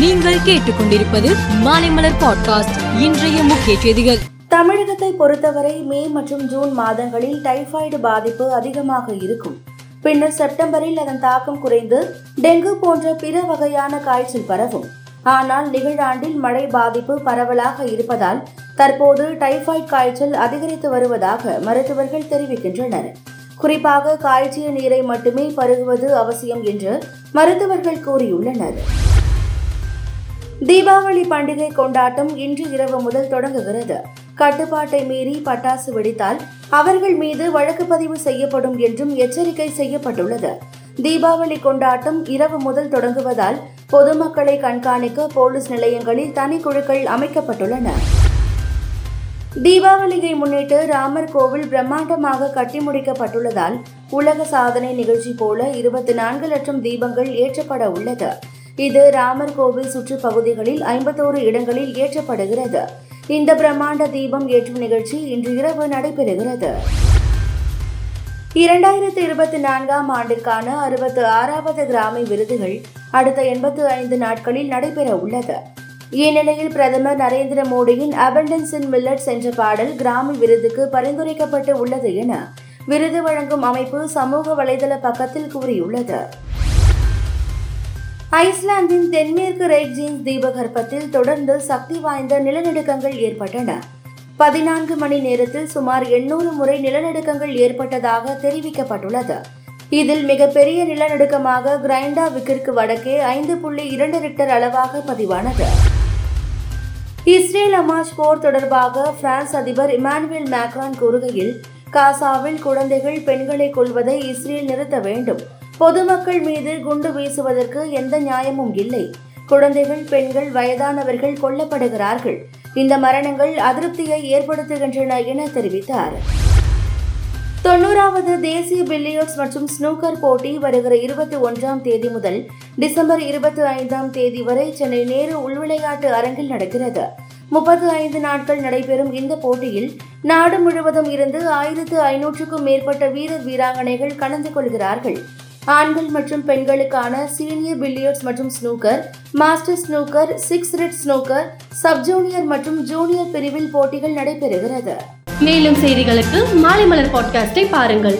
நீங்கள் கேட்டுக்கொண்டிருப்பது மாலைமலர் பாட்காஸ்ட் இன்றைய முக்கிய செய்திகள். தமிழகத்தை பொறுத்தவரை மே மற்றும் ஜூன் மாதங்களில் டைபாய்டு பாதிப்பு அதிகமாக இருக்கும். பின்னர் செப்டம்பரில் அதன் தாக்கம் குறைந்து டெங்கு போன்ற பிற வகையான காய்ச்சல் பரவும். ஆனால் நிகழாண்டில் மழை பாதிப்பு பரவலாக இருப்பதால் தற்போது டைபாய்டு காய்ச்சல் அதிகரித்து வருவதாக மருத்துவர்கள் தெரிவிக்கின்றனர். குறிப்பாக காய்ச்சிய நீரை மட்டுமே பருகுவது அவசியம் என்று மருத்துவர்கள் கூறியுள்ளனர். தீபாவளி பண்டிகை கொண்டாட்டம் இன்று இரவு முதல் தொடங்குகிறது. கட்டுப்பாட்டை மீறி பட்டாசு வெடித்தால் அவர்கள் மீது வழக்கு பதிவு செய்யப்படும் என்றும் எச்சரிக்கை செய்யப்பட்டுள்ளது. தீபாவளி கொண்டாட்டம் இரவு முதல் தொடங்குவதால் பொதுமக்களை கண்காணிக்க போலீஸ் நிலையங்களில் தனிக்குழுக்கள் அமைக்கப்பட்டுள்ளன. தீபாவளியை முன்னிட்டு ராமர் கோவில் பிரம்மாண்டமாக கட்டி முடிக்கப்பட்டுள்ளதால் உலக சாதனை நிகழ்ச்சி போல இருபத்தி நான்கு லட்சம் தீபங்கள் ஏற்றப்பட உள்ளது. இது ராமர் கோவில் சுற்றுப்பகுதிகளில் ஐம்பத்தோரு இடங்களில் ஏற்றப்படுகிறது. இந்த பிரம்மாண்ட தீபம் ஏற்றும் நிகழ்ச்சி இன்று இரவு நடைபெறுகிறது. இரண்டாயிரத்தி இருபத்தி நான்காம் ஆண்டிற்கான அறுபத்து ஆறாவது கிராமி விருதுகள் அடுத்த எண்பத்து ஐந்து நாட்களில் நடைபெற உள்ளது. இந்நிலையில் பிரதமர் நரேந்திர மோடியின் அபண்டன்ஸ் இன் மில்லட்ஸ் என்ற பாடல் கிராமி விருதுக்கு பரிந்துரைக்கப்பட்டு உள்ளது என விருது வழங்கும் அமைப்பு சமூக வலைதள பக்கத்தில் கூறியுள்ளது. ஐஸ்லாந்தின் தென்மேற்கு ரெய்ஜீன்ஸ் தீபகற்பத்தில் தொடர்ந்து சக்தி வாய்ந்த நிலநடுக்கங்கள் ஏற்பட்டன. பதினான்கு மணி நேரத்தில் சுமார் எண்ணூறு முறை நிலநடுக்கங்கள் ஏற்பட்டதாக தெரிவிக்கப்பட்டுள்ளது. இதில் மிகப்பெரிய நிலநடுக்கமாக கிரைண்டா விக்கிற்கு வடக்கே ஐந்து புள்ளி இரண்டு ரிக்டர் அளவாக பதிவானது. இஸ்ரேல் அமாஷ் போர் தொடர்பாக பிரான்ஸ் அதிபர் இமானுவேல் மேக்ரான் கூறுகையில் காசாவில் குழந்தைகள் பெண்களை கொள்வதை இஸ்ரேல் நிறுத்த வேண்டும். பொதுமக்கள் மீது குண்டு வீசுவதற்கு எந்த நியாயமும் இல்லை. குழந்தைகள் பெண்கள் வயதானவர்கள் கொல்லப்படுகிறார்கள். இந்த மரணங்கள் அதிருப்தியை ஏற்படுத்துகின்றன என தெரிவித்தார். தொண்ணூறாவது தேசிய பில்லியர்ட்ஸ் மற்றும் ஸ்னூக்கர் போட்டி வருகிற இருபத்தி ஒன்றாம் தேதி முதல் டிசம்பர் இருபத்தி ஐந்தாம் தேதி வரை சென்னை நேரு உள்விளையாட்டு அரங்கில் நடக்கிறது. முப்பத்து ஐந்து நாட்கள் நடைபெறும் இந்த போட்டியில் நாடு முழுவதும் இருந்து ஆயிரத்து ஐநூற்றுக்கும் மேற்பட்ட வீரர் வீராங்கனைகள் கலந்து கொள்கிறார்கள். ஆண்கள் மற்றும் பெண்களுக்கான சீனியர் பில்லியர்ட்ஸ் மற்றும் snooker master snooker six red snooker sub junior மற்றும் ஜூனியர் பிரிவில் போட்டிகள் நடைபெறுகிறது. மேலும் செய்திகளுக்கு மாலை மலர் பாட்காஸ்டை பாருங்கள்.